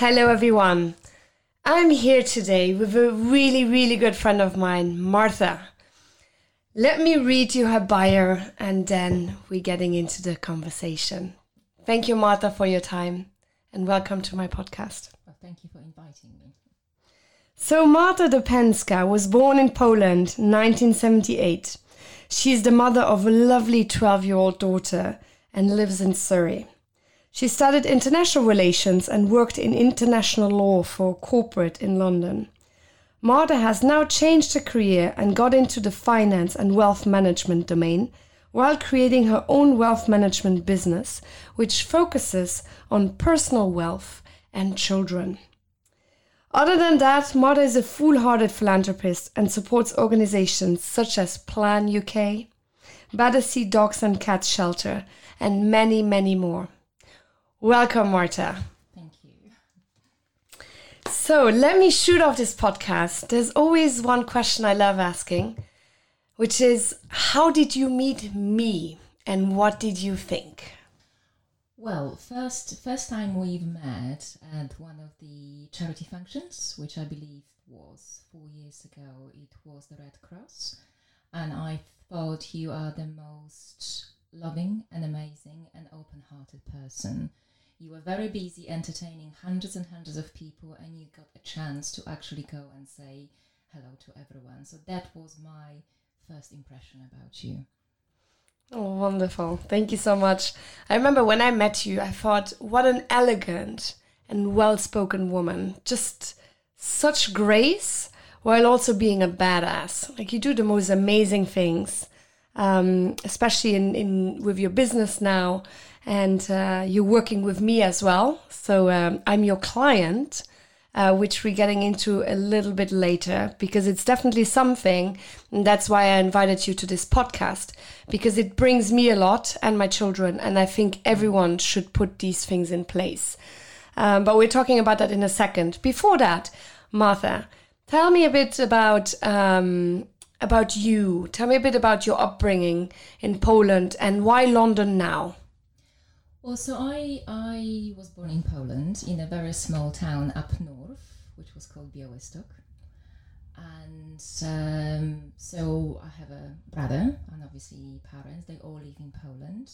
Hello, everyone. I'm here today with a really, really good friend of mine, Martha. Let me read you her bio and then we're getting into the conversation. Thank you, Martha, for your time and welcome to my podcast. Well, thank you for inviting me. So, Marta Dopenska was born in Poland 1978. She's the mother of a lovely 12 year old daughter and lives in Surrey. She studied international relations and worked in international law for corporate in London. Marta has now changed her career and got into the finance and wealth management domain while creating her own wealth management business, which focuses on personal wealth and children. Other than that, Marta is a full hearted philanthropist and supports organizations such as Plan UK, Battersea Dogs and Cats Shelter, and many, many more. Welcome, Marta. Thank you. So let me shoot off this podcast. There's always one question I love asking, which is How did you meet me and what did you think? Well, first first time we've met at one of the charity functions, which I believe was four years ago. It was the Red Cross, and I thought you are the most loving and amazing and open-hearted person. You were very busy entertaining hundreds and hundreds of people, and you got a chance to actually go and say hello to everyone. So that was my first impression about you. Oh, wonderful. Thank you so much. I remember when I met you, I thought, what an elegant and well spoken woman. Just such grace while also being a badass. Like you do the most amazing things, um, especially in, in with your business now. And uh, you're working with me as well. So um, I'm your client uh, which we're getting into a little bit later because it's definitely something. And that's why I invited you to this podcast because it brings me a lot and my children. And I think everyone should put these things in place. Um, but we're talking about that in a second. Before that, Martha, tell me a bit about. Um, about you. Tell me a bit about your upbringing in Poland and why London now. Well, so I I was born in Poland in a very small town up north, which was called Białystok, and um, so I have a brother and obviously parents. They all live in Poland,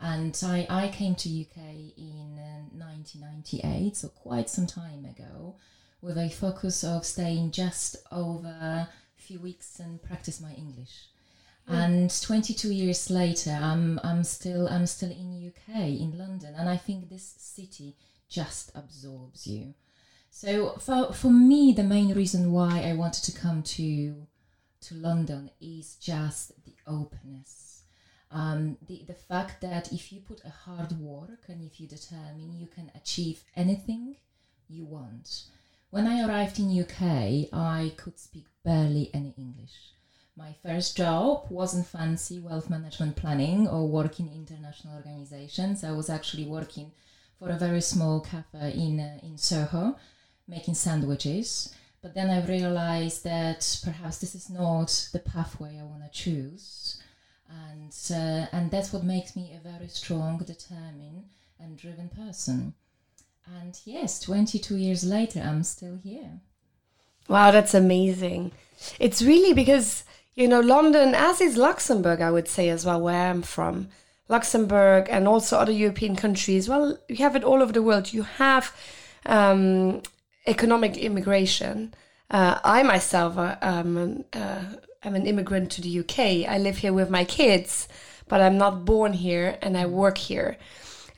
and I I came to UK in uh, 1998, so quite some time ago, with a focus of staying just over a few weeks and practice my English and 22 years later i'm i'm still i'm still in uk in london and i think this city just absorbs you. So for for me the main reason why i wanted to come to to london is just the openness. Um, the, the fact that if you put a hard work and if you determine you can achieve anything you want. When i arrived in uk i could speak barely any english my first job wasn't fancy wealth management planning or working in international organizations. I was actually working for a very small cafe in uh, in Soho, making sandwiches. But then I realized that perhaps this is not the pathway I want to choose, and uh, and that's what makes me a very strong, determined, and driven person. And yes, 22 years later, I'm still here. Wow, that's amazing. It's really because you know, London, as is Luxembourg, I would say as well, where I'm from. Luxembourg and also other European countries. Well, you have it all over the world. You have um, economic immigration. Uh, I myself uh, uh, am an immigrant to the UK. I live here with my kids, but I'm not born here and I work here.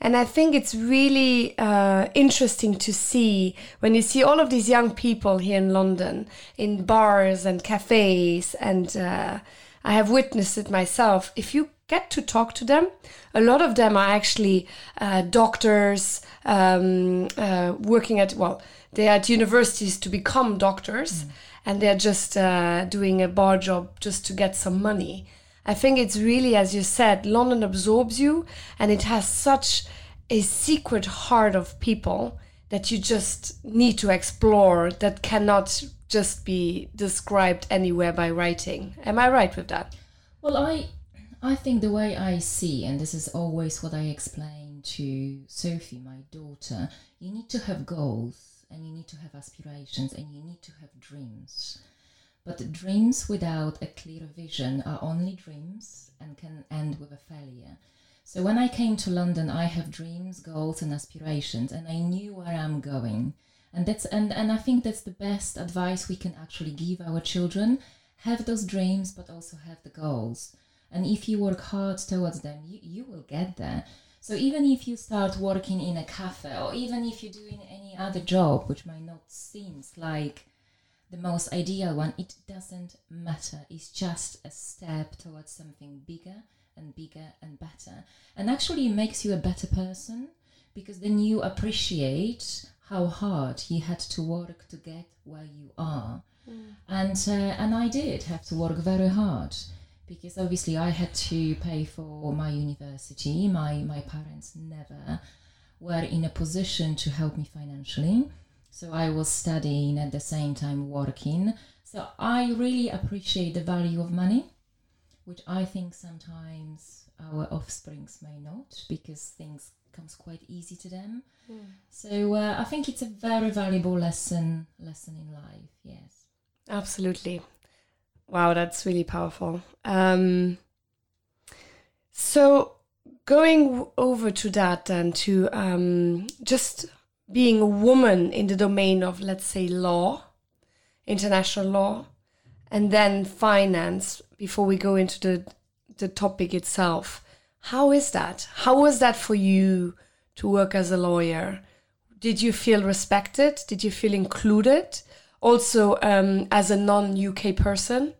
And I think it's really uh, interesting to see when you see all of these young people here in London in bars and cafes. And uh, I have witnessed it myself. If you get to talk to them, a lot of them are actually uh, doctors um, uh, working at, well, they're at universities to become doctors. Mm. And they're just uh, doing a bar job just to get some money. I think it's really, as you said, London absorbs you and it has such a secret heart of people that you just need to explore that cannot just be described anywhere by writing. Am I right with that? Well, I I think the way I see, and this is always what I explain to Sophie, my daughter, you need to have goals and you need to have aspirations and you need to have dreams. But dreams without a clear vision are only dreams and can end with a failure. So when I came to London, I have dreams, goals, and aspirations, and I knew where I'm going. And that's and, and I think that's the best advice we can actually give our children. Have those dreams, but also have the goals. And if you work hard towards them, you, you will get there. So even if you start working in a cafe, or even if you're doing any other job, which might not seem like the most ideal one, it doesn't matter. It's just a step towards something bigger and bigger and better. And actually, it makes you a better person because then you appreciate how hard you had to work to get where you are. Mm. And uh, and I did have to work very hard because obviously I had to pay for my university. My my parents never were in a position to help me financially. So I was studying at the same time working. So I really appreciate the value of money, which I think sometimes our offsprings may not because things comes quite easy to them. Mm. So uh, I think it's a very valuable lesson lesson in life. Yes. Absolutely. Wow, that's really powerful. Um, so going over to that and to um, just being a woman in the domain of, let's say, law, international law, and then finance before we go into the, the topic itself. How is that? How was that for you to work as a lawyer? Did you feel respected? Did you feel included? Also, um, as a non UK person,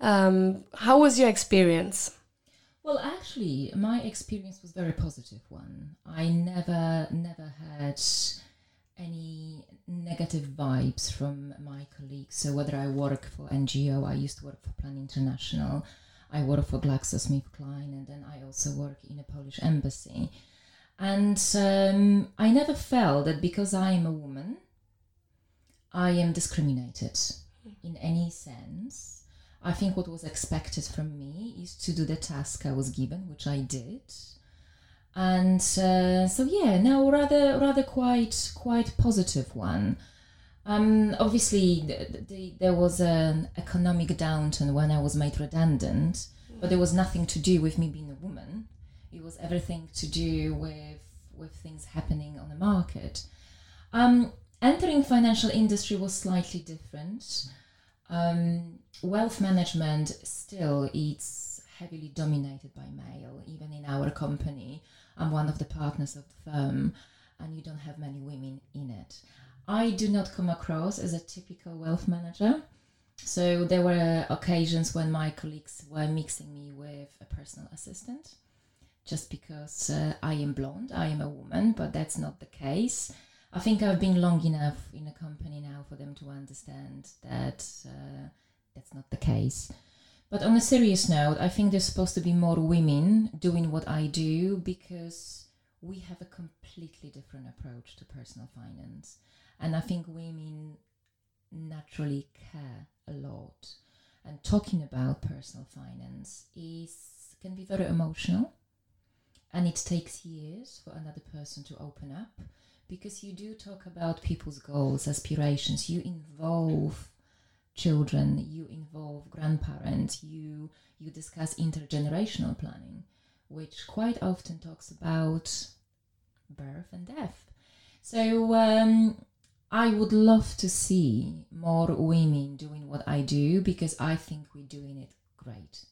um, how was your experience? Well, actually, my experience was very positive one. I never, never had any negative vibes from my colleagues. So whether I work for NGO, I used to work for Plan International, I work for GlaxoSmithKline, and then I also work in a Polish embassy. And um, I never felt that because I am a woman, I am discriminated in any sense. I think what was expected from me is to do the task I was given, which I did and uh, so yeah, now rather rather quite quite positive one. Um, obviously, the, the, there was an economic downturn when I was made redundant, but there was nothing to do with me being a woman. It was everything to do with with things happening on the market. Um, entering financial industry was slightly different. Um, wealth management still is heavily dominated by male, even in our company. I'm one of the partners of the firm, and you don't have many women in it. I do not come across as a typical wealth manager. So there were occasions when my colleagues were mixing me with a personal assistant just because uh, I am blonde, I am a woman, but that's not the case. I think I've been long enough in a company now for them to understand that uh, that's not the case. But on a serious note, I think there's supposed to be more women doing what I do because we have a completely different approach to personal finance. And I think women naturally care a lot. And talking about personal finance is can be very emotional. And it takes years for another person to open up because you do talk about people's goals, aspirations, you involve children, you involve grandparents, you you discuss intergenerational planning, which quite often talks about birth and death. So um, I would love to see more women doing what I do because I think we're doing it great.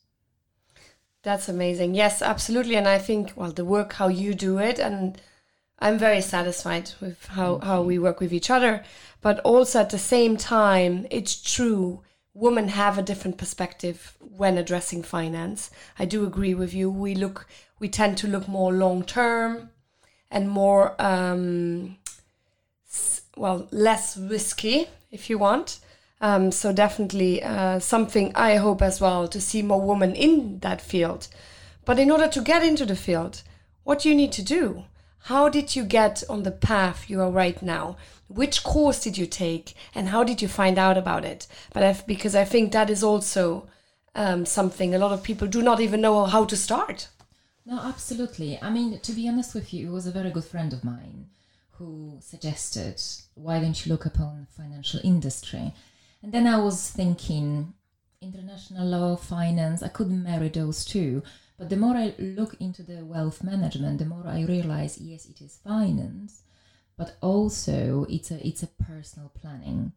That's amazing. Yes, absolutely. And I think, well, the work, how you do it, and I'm very satisfied with how, how we work with each other. But also at the same time, it's true, women have a different perspective when addressing finance. I do agree with you. We look, we tend to look more long term and more, um, well, less risky, if you want. Um, so definitely uh, something I hope as well to see more women in that field. But in order to get into the field, what do you need to do? How did you get on the path you are right now? Which course did you take, and how did you find out about it? But I've, because I think that is also um, something a lot of people do not even know how to start. No, absolutely. I mean, to be honest with you, it was a very good friend of mine who suggested, why don't you look upon the financial industry? And then I was thinking, international law, finance, I could marry those two. But the more I look into the wealth management, the more I realize, yes, it is finance, but also it's a it's a personal planning.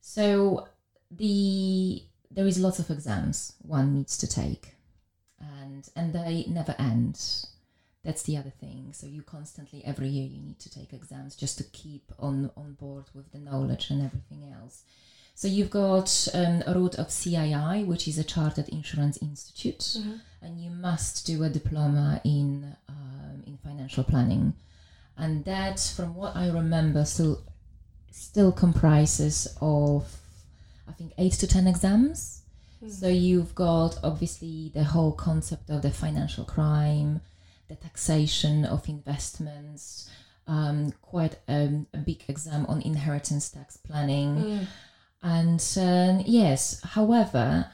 So the there is lots of exams one needs to take, and and they never end. That's the other thing. So you constantly every year you need to take exams just to keep on on board with the knowledge and everything else. So you've got um, a route of CII, which is a Chartered Insurance Institute, mm-hmm. and you must do a diploma in um, in financial planning, and that, from what I remember, still still comprises of I think eight to ten exams. Mm-hmm. So you've got obviously the whole concept of the financial crime, the taxation of investments, um, quite um, a big exam on inheritance tax planning. Mm and um, yes however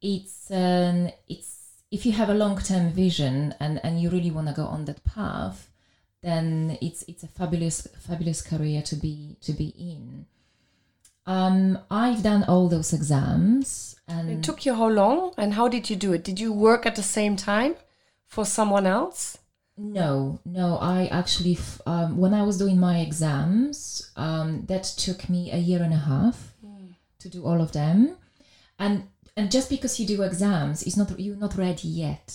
it's um, it's if you have a long-term vision and, and you really want to go on that path then it's it's a fabulous fabulous career to be to be in. Um, I've done all those exams and it took you how long and how did you do it? Did you work at the same time for someone else? No, no. I actually, um, when I was doing my exams, um, that took me a year and a half to do all of them. And and just because you do exams is not you're not ready yet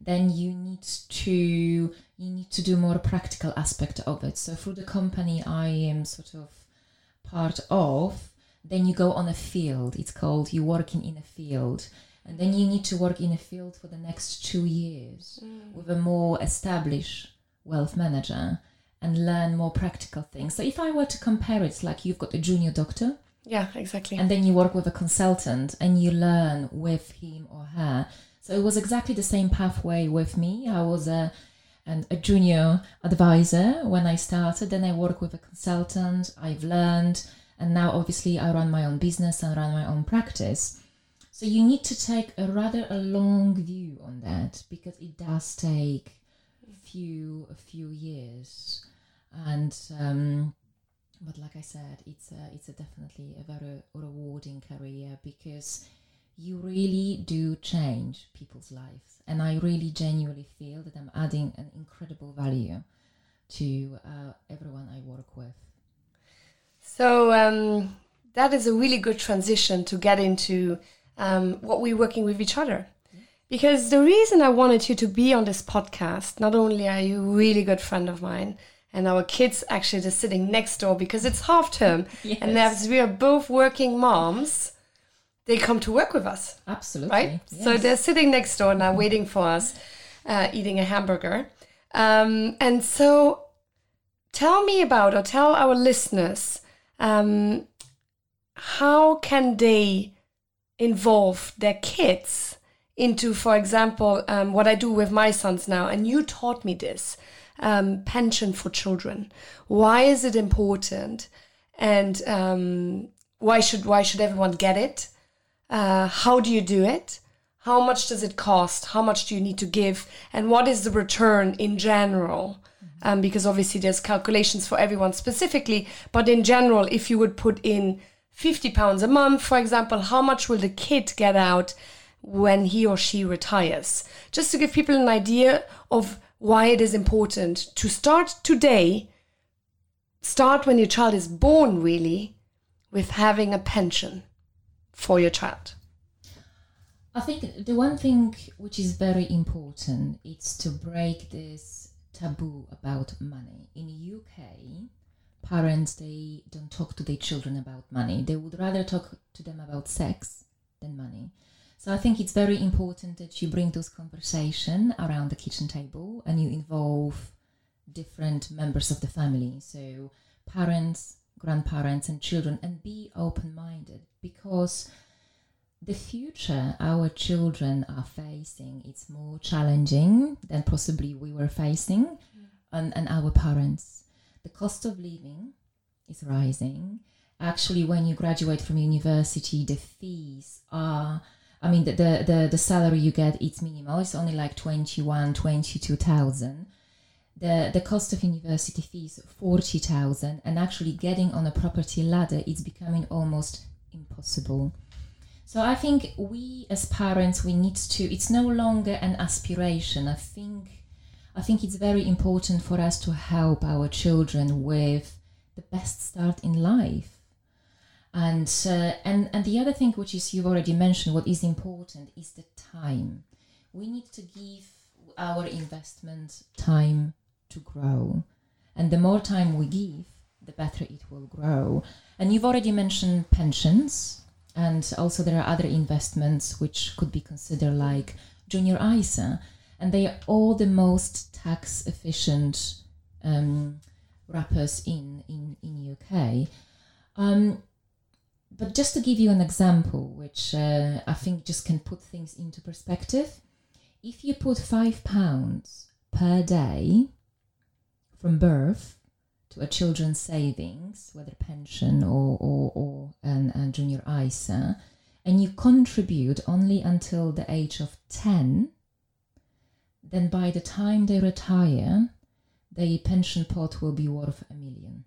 then you need to you need to do more practical aspect of it. So through the company i am sort of part of then you go on a field. It's called you working in a field. And then you need to work in a field for the next two years mm. with a more established wealth manager and learn more practical things. So if i were to compare it like you've got a junior doctor yeah, exactly. And then you work with a consultant and you learn with him or her. So it was exactly the same pathway with me. I was a an, a junior advisor when I started. Then I work with a consultant. I've learned, and now obviously I run my own business and run my own practice. So you need to take a rather a long view on that because it does take a few a few years, and um, but like I said, it's a, it's a definitely a very rewarding career because you really do change people's lives, and I really genuinely feel that I'm adding an incredible value to uh, everyone I work with. So um, that is a really good transition to get into um, what we're working with each other. Because the reason I wanted you to be on this podcast, not only are you a really good friend of mine, and our kids actually just sitting next door because it's half term. Yes. and as we are both working moms they come to work with us. Absolutely. Right? Yes. so they're sitting next door now waiting for us uh, eating a hamburger. Um, and so tell me about or tell our listeners um, how can they involve their kids into for example um, what i do with my sons now. And you taught me this um, pension for children. Why is it important? And um, why should why should everyone get it? Uh, how do you do it? How much does it cost? How much do you need to give? And what is the return in general? Um, because obviously there's calculations for everyone specifically, but in general, if you would put in 50 pounds a month, for example, how much will the kid get out when he or she retires? Just to give people an idea of why it is important to start today, start when your child is born, really, with having a pension for your child? I think the one thing which is very important is to break this taboo about money. In UK, parents they don't talk to their children about money. They would rather talk to them about sex than money. So I think it's very important that you bring those conversation around the kitchen table and you involve different members of the family. So parents, grandparents and children and be open-minded because the future our children are facing is more challenging than possibly we were facing mm. and, and our parents. The cost of living is rising. Actually, when you graduate from university, the fees are I mean, the, the, the, the salary you get, it's minimal. It's only like 21, 22,000. The, the cost of university fees, 40,000. And actually getting on a property ladder, it's becoming almost impossible. So I think we as parents, we need to, it's no longer an aspiration. I think, I think it's very important for us to help our children with the best start in life and uh, and and the other thing which is you've already mentioned what is important is the time. We need to give our investment time to grow. And the more time we give the better it will grow. And you've already mentioned pensions and also there are other investments which could be considered like junior isa and they are all the most tax efficient um, wrappers in in in uk um, but just to give you an example, which uh, I think just can put things into perspective, if you put five pounds per day from birth to a children's savings, whether pension or, or, or an, a junior ISA, and you contribute only until the age of 10, then by the time they retire, the pension pot will be worth a million.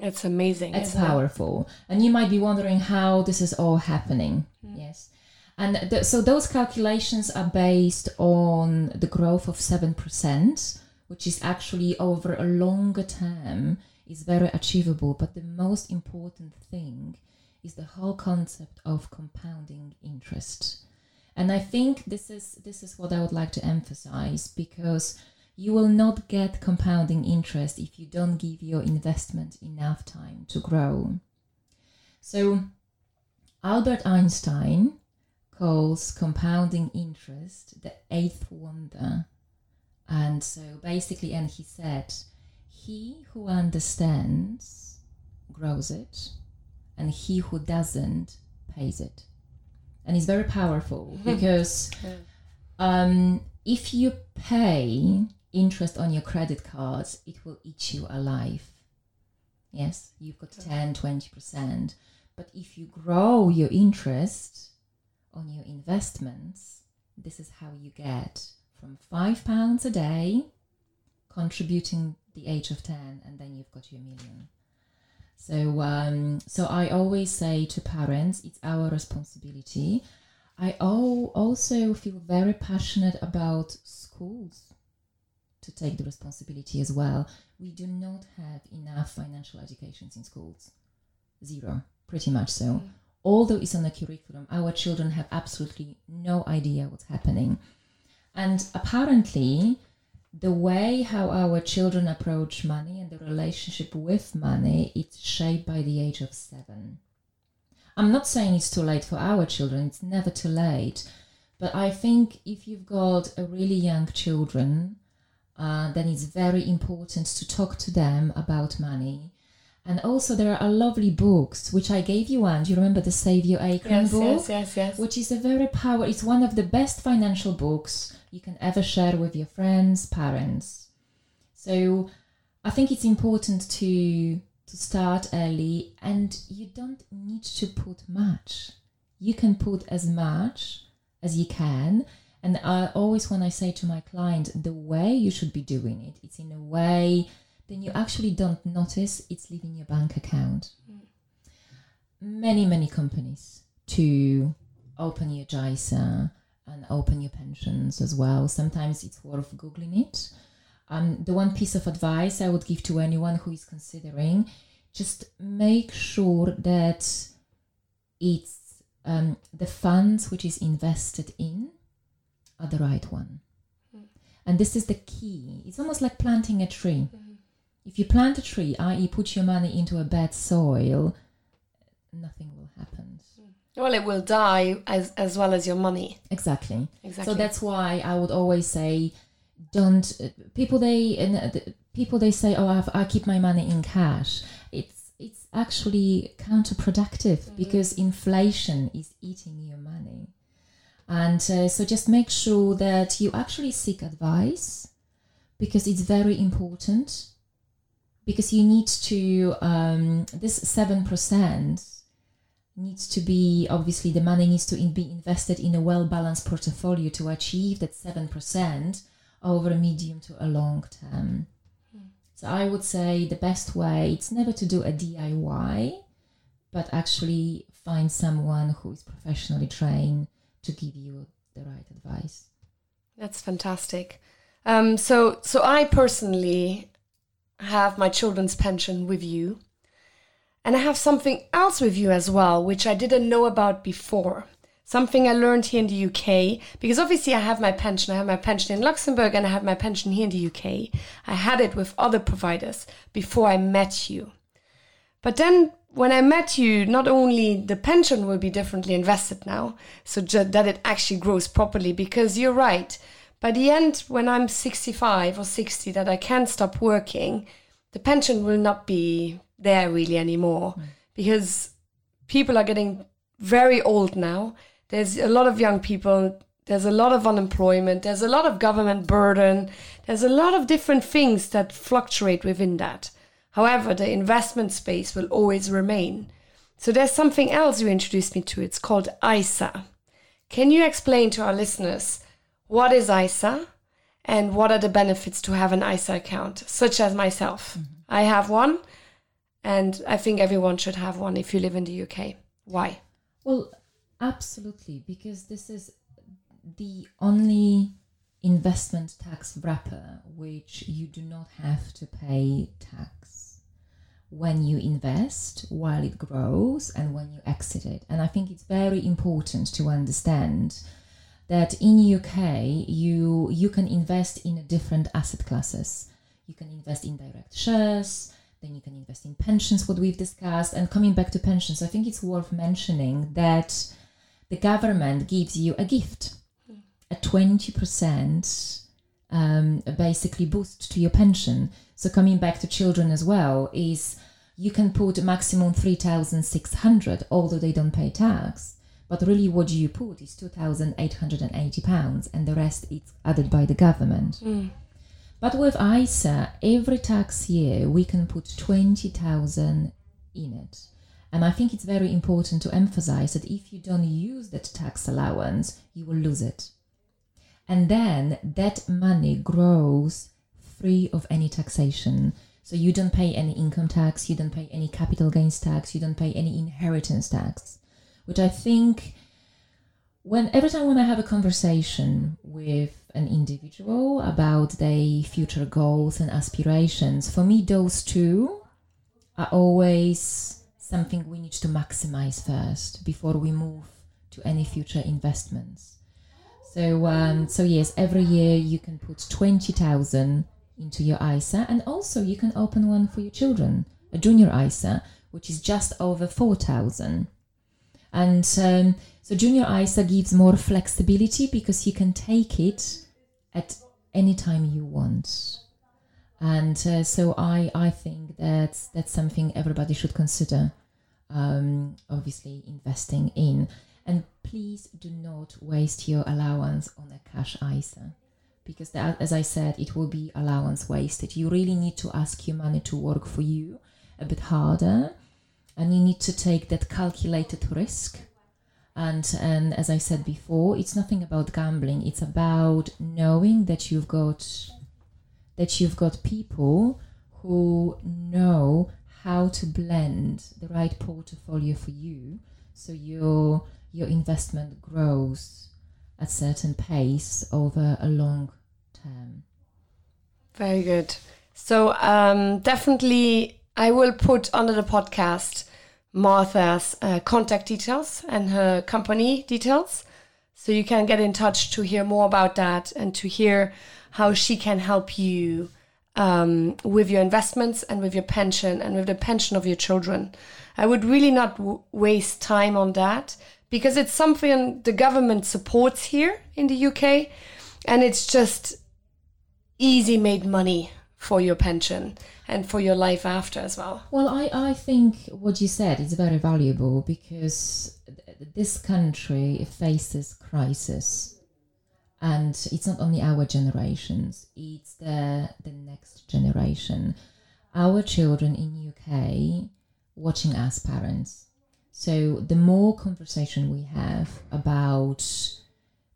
It's amazing. It's powerful. It? And you might be wondering how this is all happening. Mm. Yes. And th- so those calculations are based on the growth of 7%, which is actually over a longer term is very achievable. But the most important thing is the whole concept of compounding interest. And I think this is this is what I would like to emphasize because you will not get compounding interest if you don't give your investment enough time to grow. So, Albert Einstein calls compounding interest the eighth wonder. And so basically, and he said, he who understands grows it, and he who doesn't pays it. And it's very powerful because um, if you pay interest on your credit cards, it will eat you alive. Yes, you've got 10, 20%. But if you grow your interest on your investments, this is how you get from five pounds a day, contributing the age of 10, and then you've got your million. So, um, so I always say to parents, it's our responsibility. I also feel very passionate about schools to take the responsibility as well. We do not have enough financial educations in schools. Zero, pretty much so. Mm. Although it's on the curriculum, our children have absolutely no idea what's happening. And apparently, the way how our children approach money and the relationship with money it's shaped by the age of seven. I'm not saying it's too late for our children, it's never too late. But I think if you've got a really young children, uh, then it's very important to talk to them about money. And also, there are lovely books, which I gave you one. Do you remember the Save Your Acre yes, book? Yes, yes, yes. Which is a very power. It's one of the best financial books you can ever share with your friends, parents. So, I think it's important to to start early, and you don't need to put much. You can put as much as you can, and I always, when I say to my client, the way you should be doing it, it's in a way then you actually don't notice it's leaving your bank account. Mm. Many, many companies to open your JISA and open your pensions as well. Sometimes it's worth Googling it. Um, the one piece of advice I would give to anyone who is considering just make sure that it's um, the funds which is invested in are the right one. Mm. And this is the key. It's almost like planting a tree. Mm. If you plant a tree, i.e., put your money into a bad soil, nothing will happen. Well, it will die as as well as your money. Exactly. Exactly. So that's why I would always say, don't people they and uh, people they say, oh, I've, I keep my money in cash. It's it's actually counterproductive mm-hmm. because inflation is eating your money. And uh, so just make sure that you actually seek advice because it's very important. Because you need to, um, this 7% needs to be obviously the money needs to in, be invested in a well balanced portfolio to achieve that 7% over a medium to a long term. So I would say the best way it's never to do a DIY, but actually find someone who is professionally trained to give you the right advice. That's fantastic. Um, so, so I personally have my children's pension with you, and I have something else with you as well, which I didn't know about before. Something I learned here in the UK, because obviously I have my pension. I have my pension in Luxembourg and I have my pension here in the UK. I had it with other providers before I met you. But then when I met you, not only the pension will be differently invested now, so that it actually grows properly, because you're right. By the end, when I'm 65 or 60, that I can stop working, the pension will not be there really anymore mm. because people are getting very old now. There's a lot of young people, there's a lot of unemployment, there's a lot of government burden, there's a lot of different things that fluctuate within that. However, the investment space will always remain. So there's something else you introduced me to. It's called ISA. Can you explain to our listeners what is ISA and what are the benefits to have an ISA account, such as myself? Mm-hmm. I have one, and I think everyone should have one if you live in the UK. Why? Well, absolutely, because this is the only investment tax wrapper which you do not have to pay tax. When you invest while it grows and when you exit it. And i think it's very important to understand that in uk you you can invest in different asset classes. You can invest in direct shares then you can invest in pensions what we've discussed. And coming back to pensions i think it's worth mentioning that the government gives you a gift a 20% um, basically boost to your pension. So coming back to children as well is you can put a maximum 3,600, although they don't pay tax. But really what you put is 2,880 pounds and the rest is added by the government. Mm. But with ISA, every tax year we can put 20,000 in it. And I think it's very important to emphasize that if you don't use that tax allowance, you will lose it and then that money grows free of any taxation. So you don't pay any income tax, you don't pay any capital gains tax, you don't pay any inheritance tax, which I think when every time when I have a conversation with an individual about their future goals and aspirations, for me those two are always something we need to maximize first before we move to any future investments. So, um, so yes, every year you can put twenty thousand into your ISA, and also you can open one for your children, a junior ISA, which is just over four thousand. And um, so, junior ISA gives more flexibility because you can take it at any time you want. And uh, so, I I think that's that's something everybody should consider. Um, obviously, investing in. And please do not waste your allowance on a cash ISA because that, as I said, it will be allowance wasted. You really need to ask your money to work for you a bit harder and you need to take that calculated risk. And, and as I said before, it's nothing about gambling. It's about knowing that you've got that you've got people who know how to blend the right portfolio for you so you're your investment grows at certain pace over a long term. Very good. So um, definitely, I will put under the podcast Martha's uh, contact details and her company details, so you can get in touch to hear more about that and to hear how she can help you um, with your investments and with your pension and with the pension of your children. I would really not w- waste time on that because it's something the government supports here in the UK and it's just easy made money for your pension and for your life after as well. Well, I, I think what you said is very valuable because this country faces crisis and it's not only our generations it's the the next generation our children in uk watching us parents So the more conversation we have about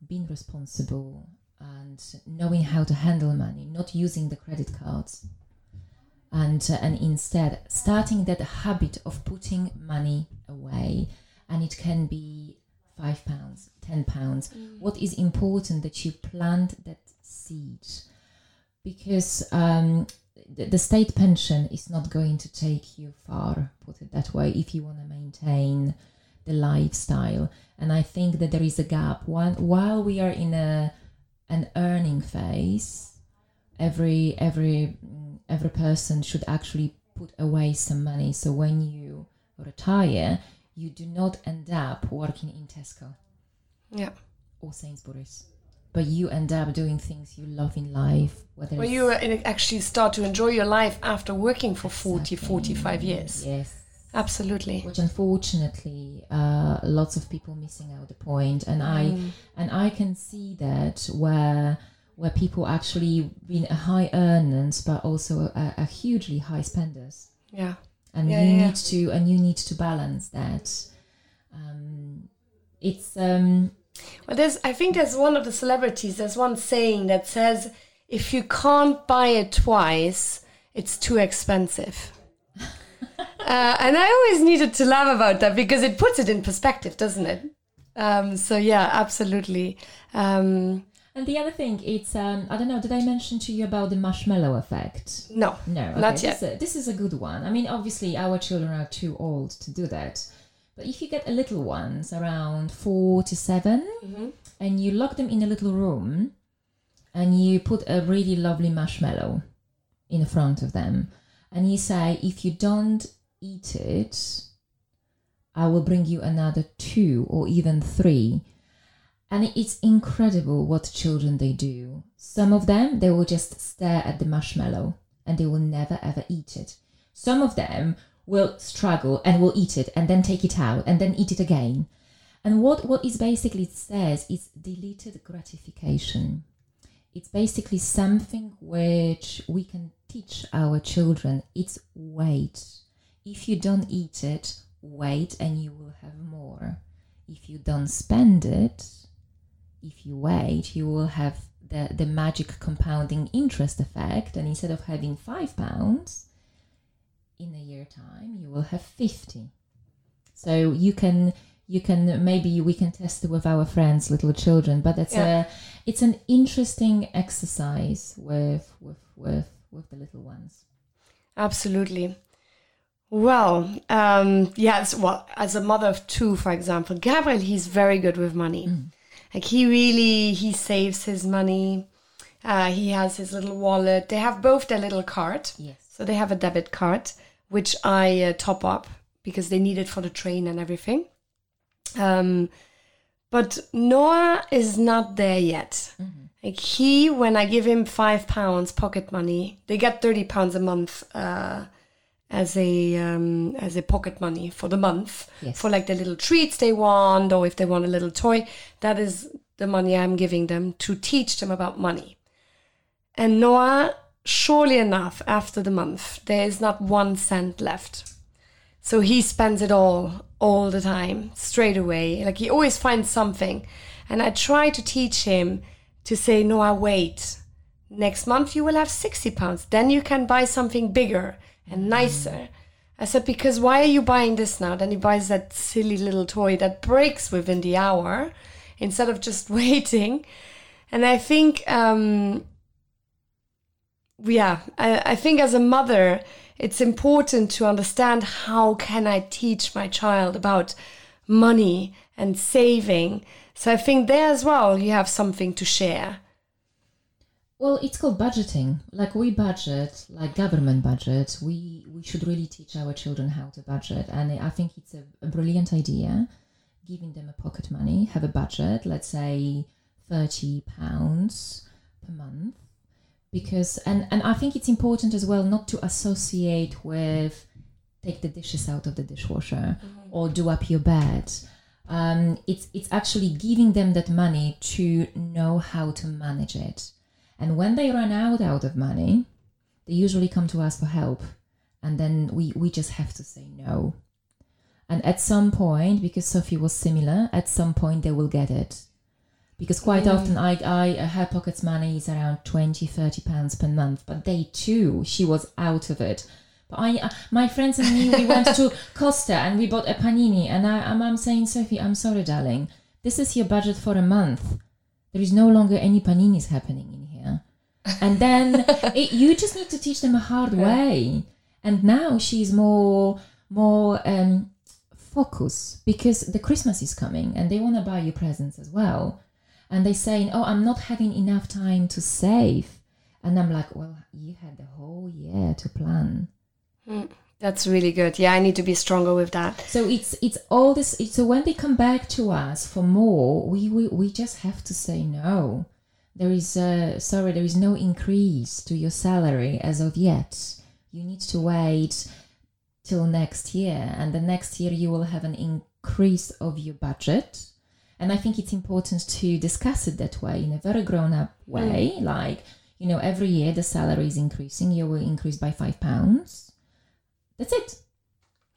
being responsible and knowing how to handle money, not using the credit cards, and uh, and instead starting that habit of putting money away, and it can be five pounds, ten pounds. What is important that you plant that seed, because um, the, the state pension is not going to take you far. Put it that way, if you want to maintain the lifestyle. And I think that there is a gap. One, while we are in a an earning phase, every every every person should actually put away some money. So when you retire, you do not end up working in Tesco Yeah. or Sainsbury's, but you end up doing things you love in life. Whether Where you uh, actually start to enjoy your life after working for 40, 45 years. yes, Absolutely. which unfortunately uh, lots of people missing out the point and i Mm. and i can see that where where people actually been a high earners but also a, a hugely high spenders Yeah. and Yeah, you yeah. need to and you need to balance that um, it's um Well, there's. I think there's one of the celebrities. There's one saying that says, "If you can't buy it twice, it's too expensive." uh, and I always needed to laugh about that because it puts it in perspective, doesn't it? Um, so yeah, absolutely. Um, and the other thing it's um i don't know did i mention to you about the marshmallow effect no, No, okay, Not this yet. Is a, this is a good one. I mean, obviously, our children are too old to do that. But if you get a little ones around four to 7 mm-hmm. and you lock them in a little room and you put a really lovely marshmallow in front of them and you say, if you don't eat it, I will bring you another two or even three. And it's incredible what children they do. Some of them, they will just stare at the marshmallow and they will never ever eat it. Some of them will struggle and will eat it and then take it out and then eat it again. And what, what it basically says is delayed gratification. It's basically something which we can teach our children. It's wait. If you don't eat it, wait and you will have more. If you don't spend it, if you wait, you will have the, the magic compounding interest effect. And instead of having five pounds, in a year time, you will have 50. So you can you can maybe we can test it with our friends little children but it's Yeah. a it's an interesting exercise with with with with the little ones Absolutely. Well, um, yes. Well, as a mother of two, for example, Gabriel, he's very good with money. Like he really he saves his money. Uh, he has his little wallet. They have both their little card. yes So they have a debit card, which I uh, top up because they need it for the train and everything. Um, but Noah is not there yet. Like he, when I give him five pounds pocket money, they get thirty pounds a month uh, as a um, as a pocket money for the month Yes. for like the little treats they want, or if they want a little toy. That is the money I'm giving them to teach them about money. And Noah, surely enough, after the month, there is not one cent left. So he spends it all, all the time, straight away. Like he always finds something. And I try to teach him to say, no, I wait. Next month you will have 60 pounds. Then you can buy something bigger and nicer. I said, because why are you buying this now? Then he buys that silly little toy that breaks within the hour instead of just waiting. And I think um, yeah I, I think as a mother it's important to understand how can i teach my child about money and saving so i think there as well you have something to share Well, it's called budgeting. Like we budget, like government budget. We we should really teach our children how to budget, and I think it's a, a brilliant idea. Giving them a pocket money, have a budget. Let's say thirty pounds per month, because and and I think it's important as well not to associate with take the dishes out of the dishwasher or do up your bed. Um, it's it's actually giving them that money to know how to manage it. And when they run out out of money, they usually come to us for help, and then we we just have to say no. And at some point, because Sophie was similar, at some point they will get it. Because quite often I, I her pockets money is around 20, 30 pounds per month, but they too, she was out of it. But I, uh, my friends and me, we went to Costa and we bought a panini, and I, I'm, I'm saying, Sophie, I'm sorry, darling, this is your budget for a month. There is no longer any paninis happening in here. And then it, you just need to teach them a hard way. And now she's more, more um, focus because the Christmas is coming and they want to buy you presents as well. And they're saying, "Oh, I'm not having enough time to save," and I'm like, "Well, you had the whole year to plan." That's really good. Yeah, I need to be stronger with that. So it's it's all this. It's, so when they come back to us for more, we we, we just have to say no. There is uh, sorry, there is no increase to your salary as of yet. You need to wait till next year, and the next year you will have an increase of your budget. And I think it's important to discuss it that way in a very grown up way. Like you know, every year the salary is increasing. You will increase by five pounds. That's it.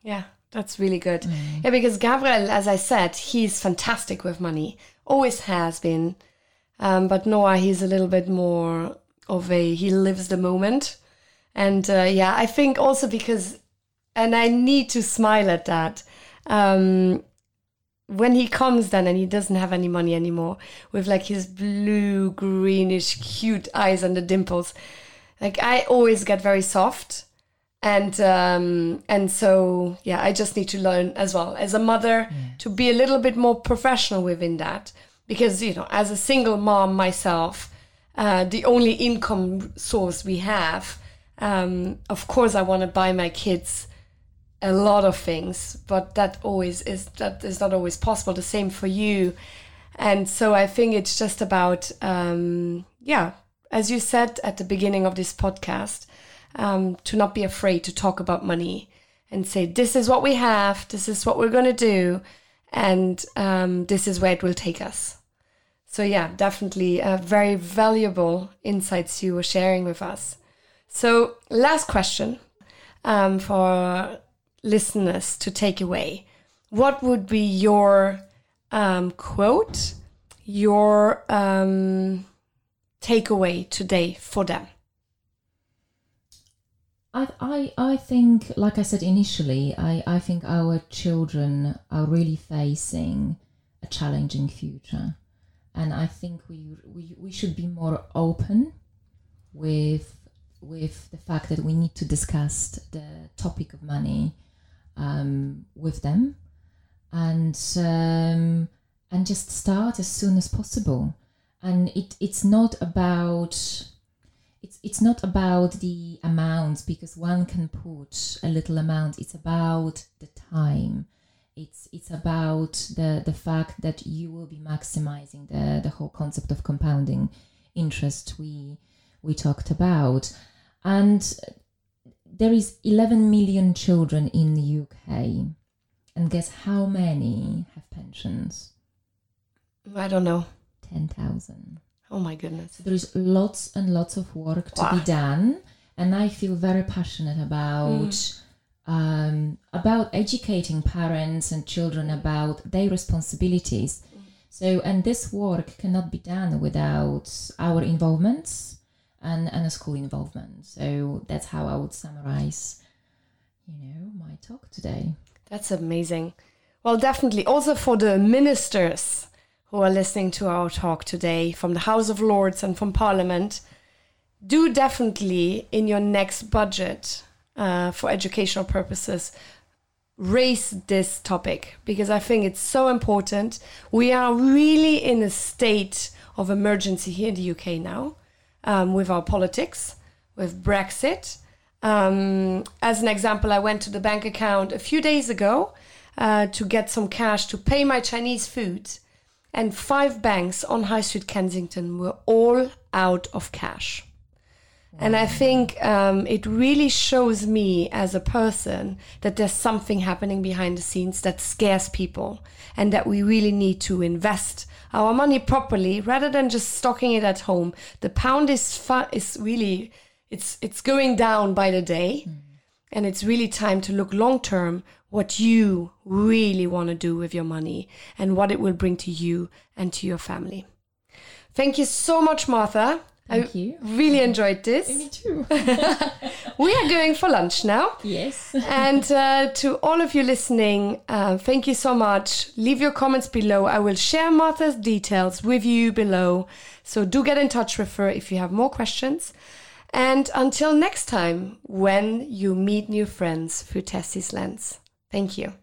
Yeah, that's really good. Yeah, because Gabriel, as I said, he's fantastic with money, always has been. Um, but Noah, he's a little bit more of a, he lives the moment. And uh, yeah, I think also because, and I need to smile at that. Um, when he comes then and he doesn't have any money anymore with like his blue, greenish, cute eyes and the dimples, like I always get very soft. And um and so yeah i just need to learn as well as a mother to be a little bit more professional within that. Because you know as a single mom myself uh, the only income source we have um of course i want to buy my kids a lot of things but that always is that is not always possible the same for you and so i think it's just about um yeah as you said at the beginning of this podcast um, to not be afraid to talk about money and say, this is what we have, this is what we're going to do, and um, this is where it will take us. So, yeah, definitely uh, very valuable insights you were sharing with us. So, last question um, for listeners to take away What would be your um, quote, your um, takeaway today for them? I, I, I think, like I said initially, I, I think our children are really facing a challenging future. And I think we, we, we should be more open with, with the fact that we need to discuss the topic of money um, with them. And, um, and just start as soon as possible. And it, it's not about it's it's not about the amount because one can put a little amount. It's about the time. It's it's about the the fact that you will be maximizing the the whole concept of compounding interest we we talked about. And there is 11 million children in the UK and guess how many have pensions? I don't know. 10,000 Oh my goodness. there is lots and lots of work to be done. And i feel very passionate about um, about educating parents and children about their responsibilities. So and this work cannot be done without our involvement and, and a school involvement so that's how i would summarize you know my talk today That's amazing. Well, definitely. Also for the ministers who are listening to our talk today from the House of Lords and from Parliament, do definitely in your next budget uh, for educational purposes raise this topic because I think it's so important. We are really in a state of emergency here in the UK now um, with our politics, with Brexit. Um, as an example, I went to the bank account a few days ago uh, to get some cash to pay my Chinese food, and five banks on High Street Kensington were all out of cash. And I think um, it really shows me as a person that there's something happening behind the scenes that scares people, and that we really need to invest our money properly rather than just stocking it at home. The pound is fu- is really it's it's going down by the day, And it's really time to look long term what you really want to do with your money and what it will bring to you and to your family. Thank you so much, Martha. Thank I you. really enjoyed this. Me too. We are going for lunch now. yes. and uh, to all of you listening, uh, thank you so much. Leave your comments below. I will share Martha's details with you below. So do get in touch with her if you have more questions. And until next time, when you meet new friends through Tessie's Lens. Thank you.